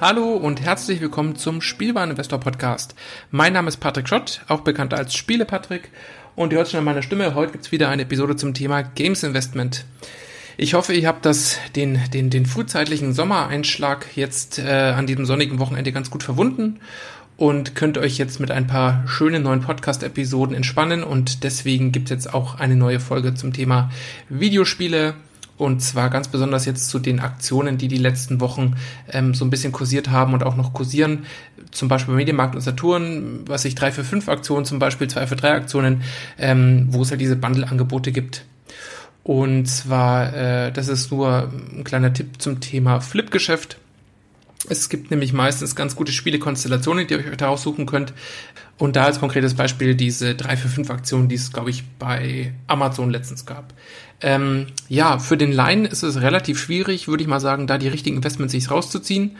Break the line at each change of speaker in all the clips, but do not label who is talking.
Hallo und herzlich willkommen zum Spielwareninvestor Podcast. Mein Name ist Patrick Schott, auch bekannt als Spiele Patrick. Und ihr hört schon an meiner Stimme, heute gibt's wieder eine Episode zum Thema Games Investment. Ich hoffe, ihr habt das, den, den, den frühzeitlichen Sommereinschlag jetzt äh, an diesem sonnigen Wochenende ganz gut verwunden und könnt euch jetzt mit ein paar schönen neuen Podcast-Episoden entspannen. Und deswegen gibt es jetzt auch eine neue Folge zum Thema Videospiele, und zwar ganz besonders jetzt zu den Aktionen, die die letzten Wochen ähm, so ein bisschen kursiert haben und auch noch kursieren. Zum Beispiel bei Medienmarkt und Saturn, was ich 3 für 5 Aktionen, zum Beispiel 2 für 3 Aktionen, ähm, wo es halt diese Bundle-Angebote gibt. Und zwar, äh, das ist nur ein kleiner Tipp zum Thema Flip-Geschäft. Es gibt nämlich meistens ganz gute Spielekonstellationen, die ihr euch da aussuchen könnt. Und da als konkretes Beispiel diese 3 für 5 Aktion, die es, glaube ich, bei Amazon letztens gab. Ähm, ja, für den Laien ist es relativ schwierig, würde ich mal sagen, da die richtigen Investments sich rauszuziehen.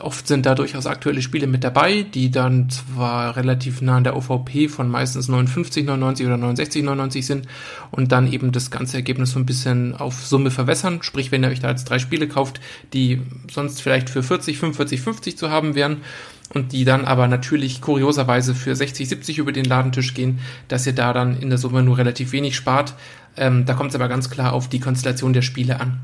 Oft sind da durchaus aktuelle Spiele mit dabei, die dann zwar relativ nah an der OVP von meistens 59,99 oder 69,99 sind und dann eben das ganze Ergebnis so ein bisschen auf Summe verwässern. Sprich, wenn ihr euch da jetzt drei Spiele kauft, die sonst vielleicht für 40, 45, 50 zu haben wären, und die dann aber natürlich kurioserweise für 60, 70 über den Ladentisch gehen, dass ihr da dann in der Summe nur relativ wenig spart. Ähm, da kommt es aber ganz klar auf die Konstellation der Spiele an.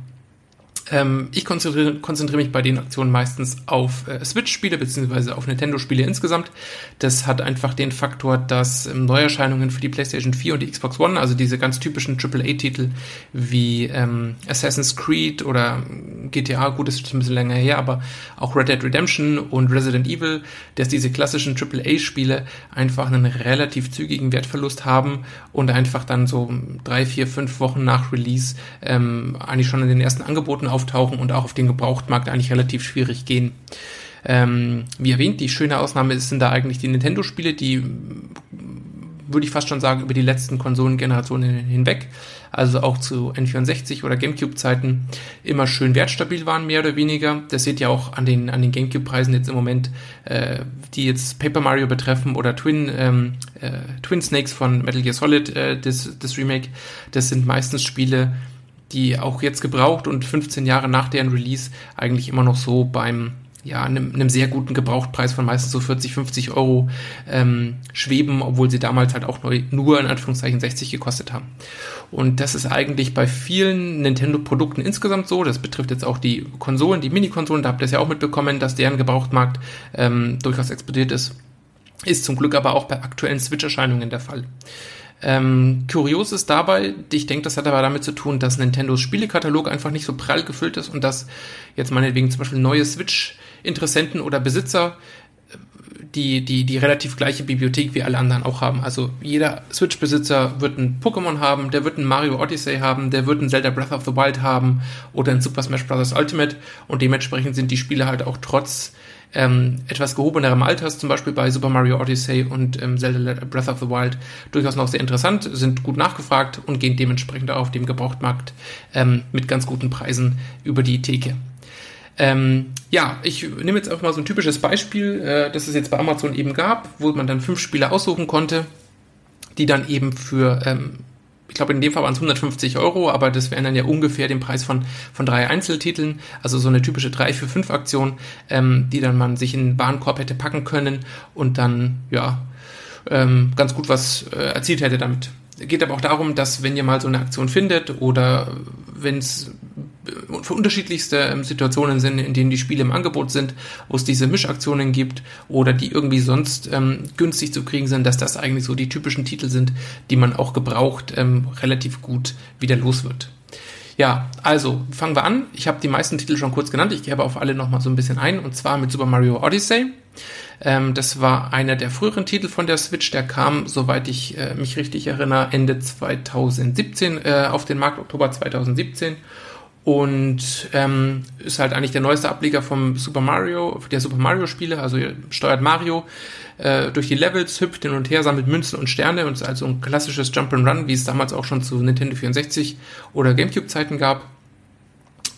Ähm, ich konzentriere, konzentriere mich bei den Aktionen meistens auf äh, Switch-Spiele beziehungsweise auf Nintendo-Spiele insgesamt. Das hat einfach den Faktor, dass ähm, Neuerscheinungen für die PlayStation 4 und die Xbox One, also diese ganz typischen AAA-Titel wie ähm, Assassin's Creed oder GTA, gut, das ist ein bisschen länger her, aber auch Red Dead Redemption und Resident Evil, dass diese klassischen AAA-Spiele einfach einen relativ zügigen Wertverlust haben und einfach dann so drei, vier, fünf Wochen nach Release ähm, eigentlich schon in den ersten Angeboten auftauchen und auch auf den Gebrauchtmarkt eigentlich relativ schwierig gehen. Ähm, wie erwähnt, die schöne Ausnahme sind da eigentlich die Nintendo-Spiele, die würde ich fast schon sagen, über die letzten Konsolengenerationen hinweg, also auch zu N64 oder GameCube-Zeiten, immer schön wertstabil waren, mehr oder weniger. Das seht ihr auch an den, an den GameCube-Preisen jetzt im Moment, äh, die jetzt Paper Mario betreffen oder Twin, ähm, äh, Twin Snakes von Metal Gear Solid, äh, das, das Remake. Das sind meistens Spiele, die auch jetzt gebraucht und 15 Jahre nach deren Release eigentlich immer noch so beim ja, einem, einem sehr guten Gebrauchtpreis von meistens so 40, 50 Euro ähm, schweben, obwohl sie damals halt auch neu, nur in Anführungszeichen 60 gekostet haben. Und das ist eigentlich bei vielen Nintendo-Produkten insgesamt so. Das betrifft jetzt auch die Konsolen, die Mini-Konsolen. Da habt ihr es ja auch mitbekommen, dass deren Gebrauchtmarkt ähm, durchaus explodiert ist. Ist zum Glück aber auch bei aktuellen Switch-Erscheinungen der Fall. Ähm, kurios ist dabei, ich denke, das hat aber damit zu tun, dass Nintendos Spielekatalog einfach nicht so prall gefüllt ist und dass jetzt meinetwegen zum Beispiel neue Switch-Interessenten oder Besitzer äh, die, die, die relativ gleiche Bibliothek wie alle anderen auch haben. Also jeder Switch-Besitzer wird ein Pokémon haben, der wird ein Mario Odyssey haben, der wird ein Zelda Breath of the Wild haben oder ein Super Smash Bros. Ultimate und dementsprechend sind die Spiele halt auch trotz ähm, etwas gehobenerem Alters, zum Beispiel bei Super Mario Odyssey und ähm, Zelda Breath of the Wild, durchaus noch sehr interessant, sind gut nachgefragt und gehen dementsprechend auf dem Gebrauchtmarkt ähm, mit ganz guten Preisen über die Theke. Ähm, ja, ich nehme jetzt einfach mal so ein typisches Beispiel, äh, das es jetzt bei Amazon eben gab, wo man dann fünf Spiele aussuchen konnte, die dann eben für ähm, ich glaube, in dem Fall waren es 150 Euro, aber das wären dann ja ungefähr den Preis von, von drei Einzeltiteln, also so eine typische 3 für 5 Aktion, ähm, die dann man sich in den Warenkorb hätte packen können und dann, ja, ähm, ganz gut was äh, erzielt hätte damit. Geht aber auch darum, dass wenn ihr mal so eine Aktion findet oder wenn es für unterschiedlichste ähm, Situationen sind, in denen die Spiele im Angebot sind, wo es diese Mischaktionen gibt oder die irgendwie sonst ähm, günstig zu kriegen sind, dass das eigentlich so die typischen Titel sind, die man auch gebraucht ähm, relativ gut wieder los wird. Ja, also fangen wir an. Ich habe die meisten Titel schon kurz genannt. Ich gehe aber auf alle nochmal so ein bisschen ein. Und zwar mit Super Mario Odyssey. Ähm, das war einer der früheren Titel von der Switch. Der kam, soweit ich äh, mich richtig erinnere, Ende 2017 äh, auf den Markt, Oktober 2017 und ähm, ist halt eigentlich der neueste Ableger vom Super Mario, der Super Mario Spiele. Also steuert Mario äh, durch die Levels, hüpft hin und her, sammelt Münzen und Sterne und ist also ein klassisches Jump and Run, wie es damals auch schon zu Nintendo 64 oder GameCube Zeiten gab.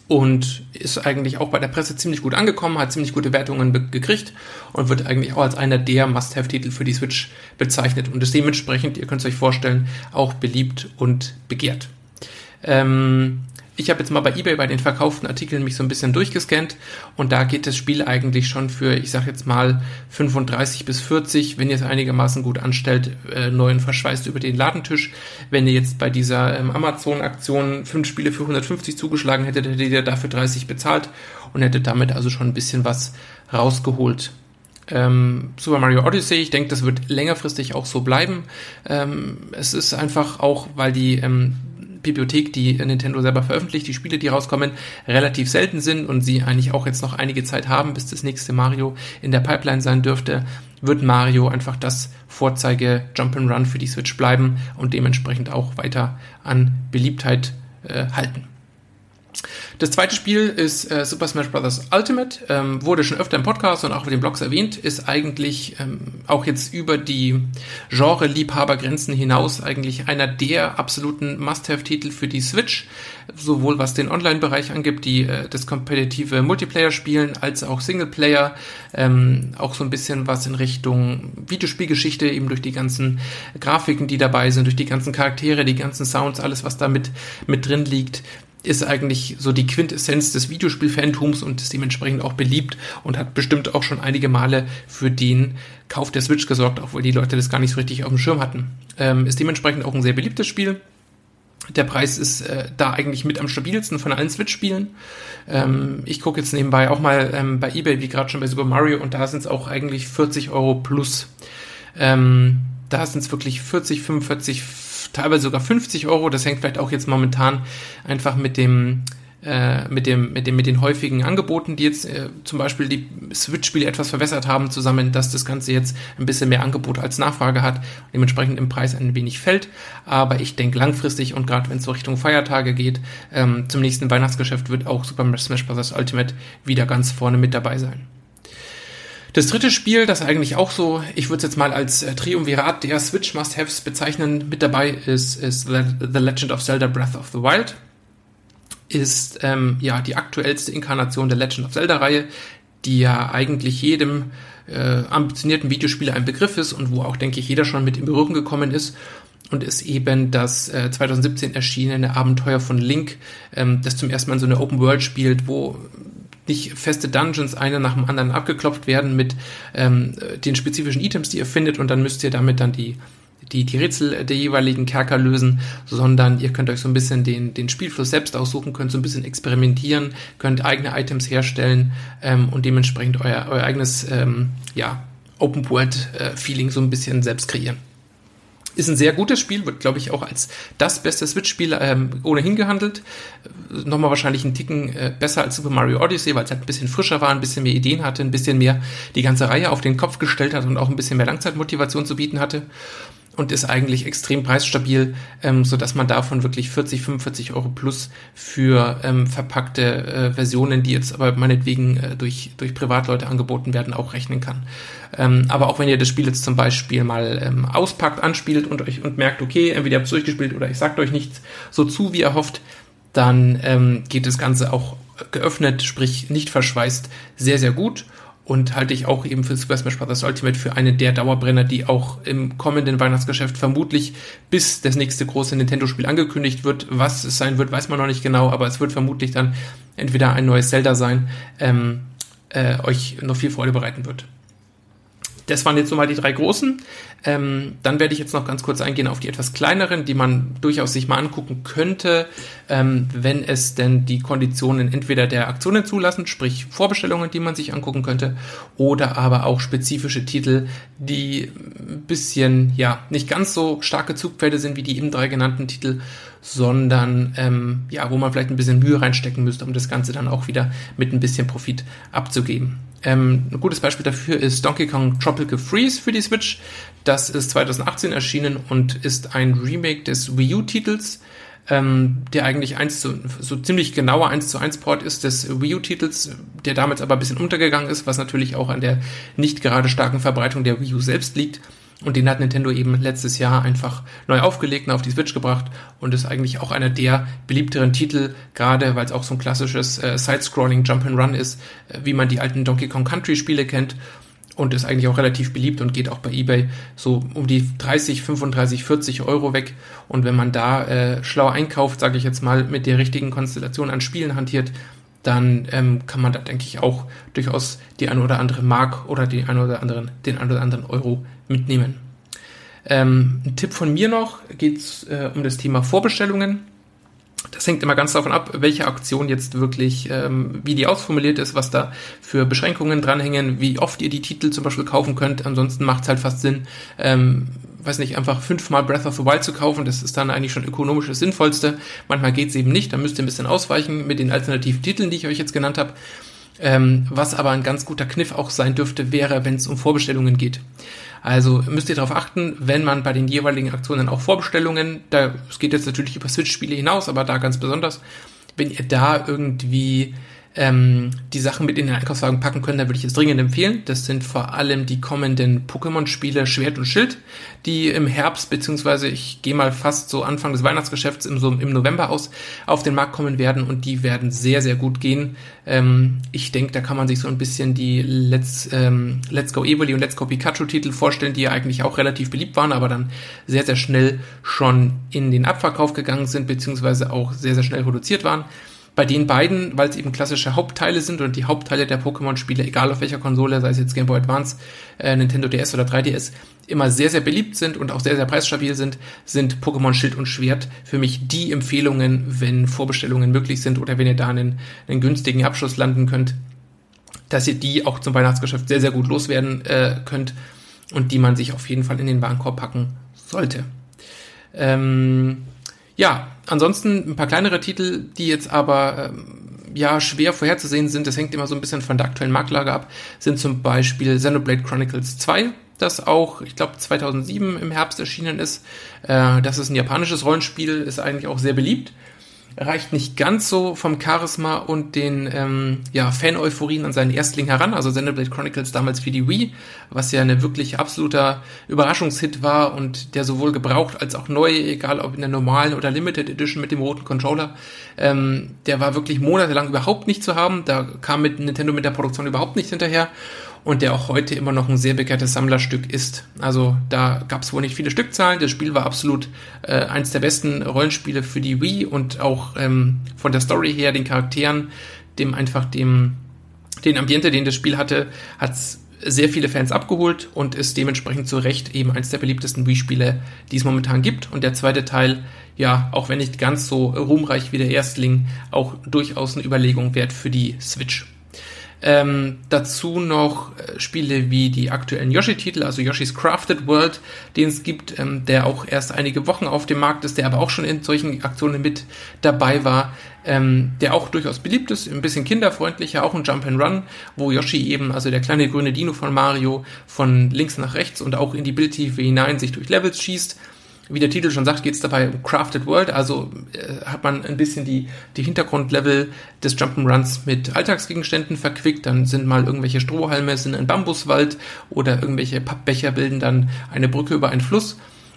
Und ist eigentlich auch bei der Presse ziemlich gut angekommen, hat ziemlich gute Wertungen gekriegt und wird eigentlich auch als einer der Must-Have-Titel für die Switch bezeichnet und ist dementsprechend, ihr könnt es euch vorstellen, auch beliebt und begehrt. Ähm, ich habe jetzt mal bei eBay bei den verkauften Artikeln mich so ein bisschen durchgescannt und da geht das Spiel eigentlich schon für, ich sag jetzt mal 35 bis 40, wenn ihr es einigermaßen gut anstellt, äh, neuen verschweißt über den Ladentisch. Wenn ihr jetzt bei dieser ähm, Amazon-Aktion fünf Spiele für 150 zugeschlagen hättet, hättet ihr dafür 30 bezahlt und hättet damit also schon ein bisschen was rausgeholt. Ähm, Super Mario Odyssey, ich denke, das wird längerfristig auch so bleiben. Ähm, es ist einfach auch, weil die ähm, Bibliothek, die Nintendo selber veröffentlicht, die Spiele, die rauskommen, relativ selten sind und sie eigentlich auch jetzt noch einige Zeit haben, bis das nächste Mario in der Pipeline sein dürfte, wird Mario einfach das Vorzeige Jump'n'Run für die Switch bleiben und dementsprechend auch weiter an Beliebtheit äh, halten. Das zweite Spiel ist äh, Super Smash Bros. Ultimate, ähm, wurde schon öfter im Podcast und auch auf den Blogs erwähnt, ist eigentlich ähm, auch jetzt über die Genre-Liebhabergrenzen hinaus eigentlich einer der absoluten Must-Have-Titel für die Switch, sowohl was den Online-Bereich angibt, die äh, das kompetitive Multiplayer-Spielen, als auch Singleplayer, ähm, auch so ein bisschen was in Richtung Videospielgeschichte, eben durch die ganzen Grafiken, die dabei sind, durch die ganzen Charaktere, die ganzen Sounds, alles, was da mit, mit drin liegt ist eigentlich so die Quintessenz des Videospiel-Fantums und ist dementsprechend auch beliebt und hat bestimmt auch schon einige Male für den Kauf der Switch gesorgt, obwohl die Leute das gar nicht so richtig auf dem Schirm hatten. Ähm, ist dementsprechend auch ein sehr beliebtes Spiel. Der Preis ist äh, da eigentlich mit am stabilsten von allen Switch-Spielen. Ähm, ich gucke jetzt nebenbei auch mal ähm, bei eBay, wie gerade schon bei Super Mario, und da sind es auch eigentlich 40 Euro plus. Ähm, da sind es wirklich 40, 45, teilweise sogar 50 Euro. Das hängt vielleicht auch jetzt momentan einfach mit dem äh, mit dem mit dem mit den häufigen Angeboten, die jetzt äh, zum Beispiel die Switch-Spiele etwas verwässert haben, zusammen, dass das Ganze jetzt ein bisschen mehr Angebot als Nachfrage hat, dementsprechend im Preis ein wenig fällt. Aber ich denke langfristig und gerade wenn es so Richtung Feiertage geht, ähm, zum nächsten Weihnachtsgeschäft wird auch Super Smash Bros. Ultimate wieder ganz vorne mit dabei sein. Das dritte Spiel, das eigentlich auch so, ich würde es jetzt mal als äh, Triumvirat der Switch Must-Haves bezeichnen, mit dabei ist, ist The Legend of Zelda Breath of the Wild. Ist ähm, ja die aktuellste Inkarnation der Legend of Zelda-Reihe, die ja eigentlich jedem äh, ambitionierten Videospieler ein Begriff ist und wo auch, denke ich, jeder schon mit in Berührung gekommen ist und ist eben das äh, 2017 erschienene Abenteuer von Link, ähm, das zum ersten Mal in so eine Open World spielt, wo nicht feste Dungeons eine nach dem anderen abgeklopft werden mit ähm, den spezifischen Items, die ihr findet und dann müsst ihr damit dann die die, die Rätsel der jeweiligen Kerker lösen, sondern ihr könnt euch so ein bisschen den, den Spielfluss selbst aussuchen, könnt so ein bisschen experimentieren, könnt eigene Items herstellen ähm, und dementsprechend euer, euer eigenes ähm, ja, Open World äh, so ein bisschen selbst kreieren. Ist ein sehr gutes Spiel, wird, glaube ich, auch als das beste Switch-Spiel ähm, ohnehin gehandelt. Nochmal wahrscheinlich einen Ticken äh, besser als Super Mario Odyssey, weil es halt ein bisschen frischer war, ein bisschen mehr Ideen hatte, ein bisschen mehr die ganze Reihe auf den Kopf gestellt hat und auch ein bisschen mehr Langzeitmotivation zu bieten hatte und ist eigentlich extrem preisstabil, ähm, so dass man davon wirklich 40, 45 Euro plus für ähm, verpackte äh, Versionen, die jetzt aber meinetwegen äh, durch, durch Privatleute angeboten werden, auch rechnen kann. Ähm, aber auch wenn ihr das Spiel jetzt zum Beispiel mal ähm, auspackt, anspielt und euch und merkt, okay, entweder ihr habt es durchgespielt oder ich sagt euch nichts so zu, wie ihr hofft, dann ähm, geht das Ganze auch geöffnet, sprich nicht verschweißt, sehr, sehr gut und halte ich auch eben für Super Smash Bros. Ultimate für eine der Dauerbrenner, die auch im kommenden Weihnachtsgeschäft vermutlich bis das nächste große Nintendo-Spiel angekündigt wird. Was es sein wird, weiß man noch nicht genau, aber es wird vermutlich dann entweder ein neues Zelda sein, ähm, äh, euch noch viel Freude bereiten wird. Das waren jetzt so mal die drei großen. Ähm, dann werde ich jetzt noch ganz kurz eingehen auf die etwas kleineren, die man durchaus sich mal angucken könnte, ähm, wenn es denn die Konditionen entweder der Aktionen zulassen, sprich Vorbestellungen, die man sich angucken könnte, oder aber auch spezifische Titel, die ein bisschen, ja, nicht ganz so starke Zugpferde sind wie die eben drei genannten Titel, sondern ähm, ja, wo man vielleicht ein bisschen Mühe reinstecken müsste, um das Ganze dann auch wieder mit ein bisschen Profit abzugeben. Ähm, ein gutes Beispiel dafür ist Donkey Kong Tropical Freeze für die Switch. Das ist 2018 erschienen und ist ein Remake des Wii U-Titels, ähm, der eigentlich eins zu, so ziemlich genauer 1 zu 1 Port ist des Wii U-Titels, der damals aber ein bisschen untergegangen ist, was natürlich auch an der nicht gerade starken Verbreitung der Wii U selbst liegt. Und den hat Nintendo eben letztes Jahr einfach neu aufgelegt und auf die Switch gebracht und ist eigentlich auch einer der beliebteren Titel, gerade weil es auch so ein klassisches äh, Side-Scrolling Jump-and-Run ist, äh, wie man die alten Donkey Kong Country Spiele kennt und ist eigentlich auch relativ beliebt und geht auch bei eBay so um die 30, 35, 40 Euro weg. Und wenn man da äh, schlau einkauft, sage ich jetzt mal, mit der richtigen Konstellation an Spielen hantiert, dann ähm, kann man da, denke ich, auch durchaus die eine oder andere Mark oder die eine oder anderen, den einen oder anderen Euro mitnehmen. Ähm, ein Tipp von mir noch geht es äh, um das Thema Vorbestellungen. Das hängt immer ganz davon ab, welche Aktion jetzt wirklich, ähm, wie die ausformuliert ist, was da für Beschränkungen dranhängen, wie oft ihr die Titel zum Beispiel kaufen könnt. Ansonsten macht es halt fast Sinn, ähm, weiß nicht, einfach fünfmal Breath of the Wild zu kaufen. Das ist dann eigentlich schon ökonomisch das Sinnvollste. Manchmal geht es eben nicht, da müsst ihr ein bisschen ausweichen mit den alternativen Titeln, die ich euch jetzt genannt habe. Ähm, was aber ein ganz guter Kniff auch sein dürfte, wäre, wenn es um Vorbestellungen geht. Also müsst ihr darauf achten, wenn man bei den jeweiligen Aktionen auch Vorbestellungen, da es geht jetzt natürlich über Switch-Spiele hinaus, aber da ganz besonders, wenn ihr da irgendwie ähm, die Sachen mit in den Einkaufswagen packen können, dann würde ich es dringend empfehlen. Das sind vor allem die kommenden Pokémon-Spiele Schwert und Schild, die im Herbst, beziehungsweise ich gehe mal fast so Anfang des Weihnachtsgeschäfts im, so im November aus, auf den Markt kommen werden und die werden sehr, sehr gut gehen. Ähm, ich denke, da kann man sich so ein bisschen die Let's, ähm, Let's Go Evoli und Let's Go Pikachu Titel vorstellen, die ja eigentlich auch relativ beliebt waren, aber dann sehr, sehr schnell schon in den Abverkauf gegangen sind, beziehungsweise auch sehr, sehr schnell reduziert waren bei den beiden, weil es eben klassische Hauptteile sind und die Hauptteile der Pokémon-Spiele, egal auf welcher Konsole, sei es jetzt Game Boy Advance, äh, Nintendo DS oder 3DS, immer sehr, sehr beliebt sind und auch sehr, sehr preisstabil sind, sind Pokémon Schild und Schwert für mich die Empfehlungen, wenn Vorbestellungen möglich sind oder wenn ihr da einen, einen günstigen Abschluss landen könnt, dass ihr die auch zum Weihnachtsgeschäft sehr, sehr gut loswerden äh, könnt und die man sich auf jeden Fall in den Warenkorb packen sollte. Ähm, ja, ansonsten ein paar kleinere Titel, die jetzt aber ähm, ja schwer vorherzusehen sind, das hängt immer so ein bisschen von der aktuellen Marktlage ab, sind zum Beispiel Xenoblade Chronicles 2, das auch, ich glaube, 2007 im Herbst erschienen ist. Äh, das ist ein japanisches Rollenspiel, ist eigentlich auch sehr beliebt reicht nicht ganz so vom Charisma und den ähm, ja, Fan-Euphorien an seinen Erstling heran, also Xenoblade Chronicles damals für die Wii, was ja eine wirklich absoluter Überraschungshit war und der sowohl gebraucht als auch neu, egal ob in der normalen oder Limited Edition mit dem roten Controller, ähm, der war wirklich monatelang überhaupt nicht zu haben, da kam mit Nintendo mit der Produktion überhaupt nicht hinterher und der auch heute immer noch ein sehr begehrtes Sammlerstück ist. Also da gab es wohl nicht viele Stückzahlen. Das Spiel war absolut äh, eins der besten Rollenspiele für die Wii und auch ähm, von der Story her, den Charakteren, dem einfach dem den Ambiente, den das Spiel hatte, hat sehr viele Fans abgeholt und ist dementsprechend zu Recht eben eins der beliebtesten Wii-Spiele, die es momentan gibt. Und der zweite Teil, ja, auch wenn nicht ganz so ruhmreich wie der Erstling, auch durchaus eine Überlegung wert für die Switch. Ähm, dazu noch äh, Spiele wie die aktuellen Yoshi-Titel, also Yoshi's Crafted World, den es gibt, ähm, der auch erst einige Wochen auf dem Markt ist, der aber auch schon in solchen Aktionen mit dabei war, ähm, der auch durchaus beliebt ist, ein bisschen kinderfreundlicher, auch ein Jump and Run, wo Yoshi eben, also der kleine grüne Dino von Mario, von links nach rechts und auch in die Bildtiefe hinein sich durch Levels schießt wie der Titel schon sagt, geht es dabei um Crafted World, also äh, hat man ein bisschen die, die Hintergrundlevel des Jump'n'Runs mit Alltagsgegenständen verquickt, dann sind mal irgendwelche Strohhalme, sind ein Bambuswald oder irgendwelche Pappbecher bilden dann eine Brücke über einen Fluss.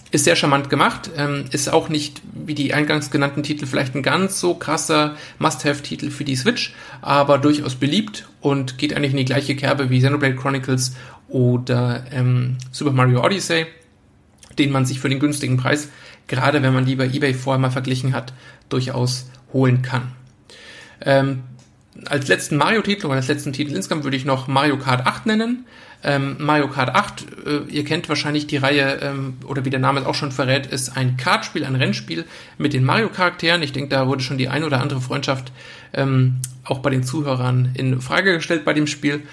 Ist sehr charmant gemacht, ähm, ist auch nicht wie die eingangs genannten Titel vielleicht ein ganz so krasser Must-Have-Titel für die Switch, aber durchaus beliebt und geht eigentlich in die gleiche Kerbe wie Xenoblade Chronicles oder ähm, Super Mario Odyssey den man sich für den günstigen Preis, gerade wenn man die bei eBay vorher mal verglichen hat, durchaus holen kann. Ähm, als letzten Mario-Titel oder als letzten Titel insgesamt würde ich noch Mario Kart 8 nennen. Ähm, Mario Kart 8, äh, ihr kennt wahrscheinlich die Reihe, ähm, oder wie der Name es auch schon verrät, ist ein Kartspiel, ein Rennspiel mit den Mario-Charakteren. Ich denke, da wurde schon die ein oder andere Freundschaft ähm, auch bei den Zuhörern in Frage gestellt bei dem Spiel.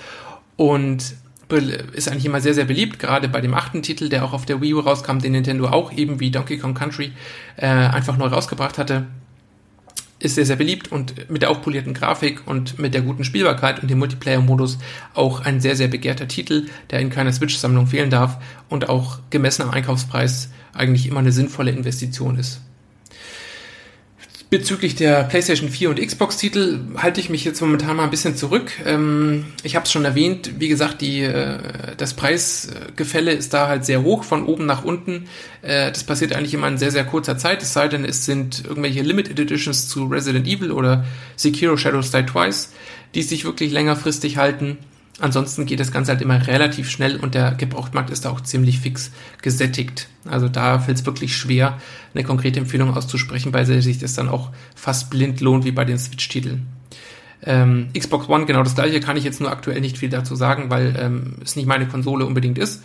Und ist eigentlich immer sehr, sehr beliebt, gerade bei dem achten Titel, der auch auf der Wii U rauskam, den Nintendo auch eben wie Donkey Kong Country äh, einfach neu rausgebracht hatte. Ist sehr, sehr beliebt und mit der aufpolierten Grafik und mit der guten Spielbarkeit und dem Multiplayer-Modus auch ein sehr, sehr begehrter Titel, der in keiner Switch-Sammlung fehlen darf und auch gemessen am Einkaufspreis eigentlich immer eine sinnvolle Investition ist. Bezüglich der PlayStation 4 und Xbox-Titel halte ich mich jetzt momentan mal ein bisschen zurück. Ähm, ich habe es schon erwähnt, wie gesagt, die, äh, das Preisgefälle ist da halt sehr hoch, von oben nach unten. Äh, das passiert eigentlich immer in sehr, sehr kurzer Zeit, es sei denn, es sind irgendwelche Limited Editions zu Resident Evil oder Sekiro Shadows Die Twice, die sich wirklich längerfristig halten. Ansonsten geht das Ganze halt immer relativ schnell und der Gebrauchtmarkt ist da auch ziemlich fix gesättigt. Also da fällt es wirklich schwer, eine konkrete Empfehlung auszusprechen, weil sich das dann auch fast blind lohnt wie bei den Switch-Titeln. Ähm, Xbox One, genau das gleiche, kann ich jetzt nur aktuell nicht viel dazu sagen, weil ähm, es nicht meine Konsole unbedingt ist.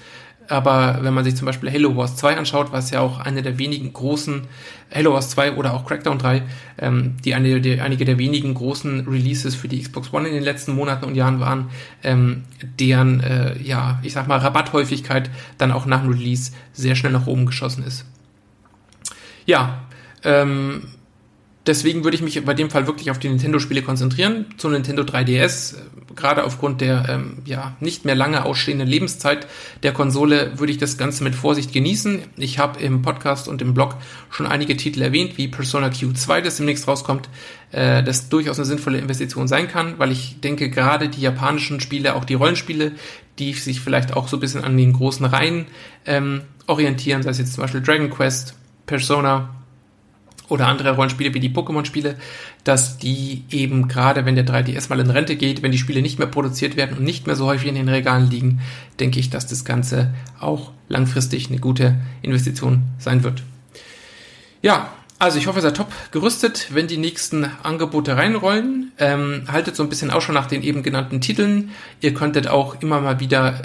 Aber wenn man sich zum Beispiel Halo Wars 2 anschaut, was ja auch eine der wenigen großen, Halo Wars 2 oder auch Crackdown 3, ähm, die, eine, die einige der wenigen großen Releases für die Xbox One in den letzten Monaten und Jahren waren, ähm, deren, äh, ja, ich sag mal, Rabatthäufigkeit dann auch nach dem Release sehr schnell nach oben geschossen ist. Ja, ähm, deswegen würde ich mich bei dem Fall wirklich auf die Nintendo-Spiele konzentrieren. Zu Nintendo 3DS, gerade aufgrund der ähm, ja nicht mehr lange ausstehenden Lebenszeit der Konsole, würde ich das Ganze mit Vorsicht genießen. Ich habe im Podcast und im Blog schon einige Titel erwähnt, wie Persona Q2, das demnächst rauskommt, äh, das durchaus eine sinnvolle Investition sein kann, weil ich denke, gerade die japanischen Spiele, auch die Rollenspiele, die sich vielleicht auch so ein bisschen an den großen Reihen ähm, orientieren, sei es jetzt zum Beispiel Dragon Quest, Persona, oder andere Rollenspiele wie die Pokémon-Spiele, dass die eben gerade, wenn der 3DS mal in Rente geht, wenn die Spiele nicht mehr produziert werden und nicht mehr so häufig in den Regalen liegen, denke ich, dass das Ganze auch langfristig eine gute Investition sein wird. Ja, Also ich hoffe, ihr seid top gerüstet, wenn die nächsten Angebote reinrollen. Ähm, haltet so ein bisschen Ausschau nach den eben genannten Titeln. Ihr könntet auch immer mal wieder,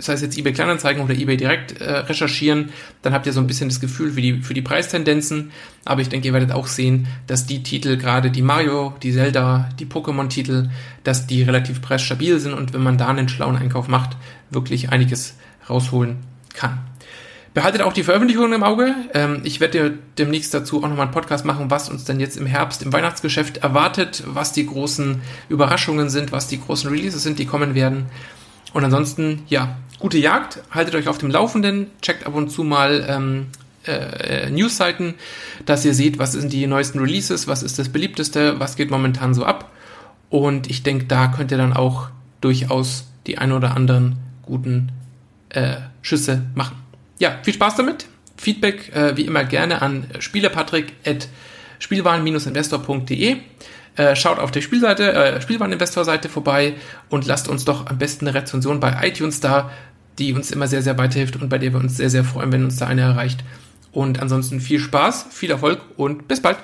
sei es jetzt eBay Kleinanzeigen oder eBay direkt äh, recherchieren. Dann habt ihr so ein bisschen das Gefühl für die, für die Preistendenzen. Aber ich denke, ihr werdet auch sehen, dass die Titel, gerade die Mario, die Zelda, die Pokémon-Titel, dass die relativ preisstabil sind und wenn man da einen schlauen Einkauf macht, wirklich einiges rausholen kann. Behaltet auch die Veröffentlichungen im Auge. Ähm, ich werde demnächst dazu auch nochmal einen Podcast machen, was uns denn jetzt im Herbst im Weihnachtsgeschäft erwartet, was die großen Überraschungen sind, was die großen Releases sind, die kommen werden. Und ansonsten, ja, gute Jagd. Haltet euch auf dem Laufenden. Checkt ab und zu mal ähm, äh, Newsseiten, dass ihr seht, was sind die neuesten Releases, was ist das beliebteste, was geht momentan so ab. Und ich denke, da könnt ihr dann auch durchaus die ein oder anderen guten äh, Schüsse machen ja, viel Spaß damit. Feedback äh, wie immer gerne an spielepatrick.spielwaren-investor.de. Äh, schaut auf der Spielseite, äh, Spielwareninvestor-Seite vorbei und lasst uns doch am besten eine Rezension bei iTunes da, die uns immer sehr, sehr weiterhilft und bei der wir uns sehr, sehr freuen, wenn uns da eine erreicht. Und ansonsten viel Spaß, viel Erfolg und bis bald.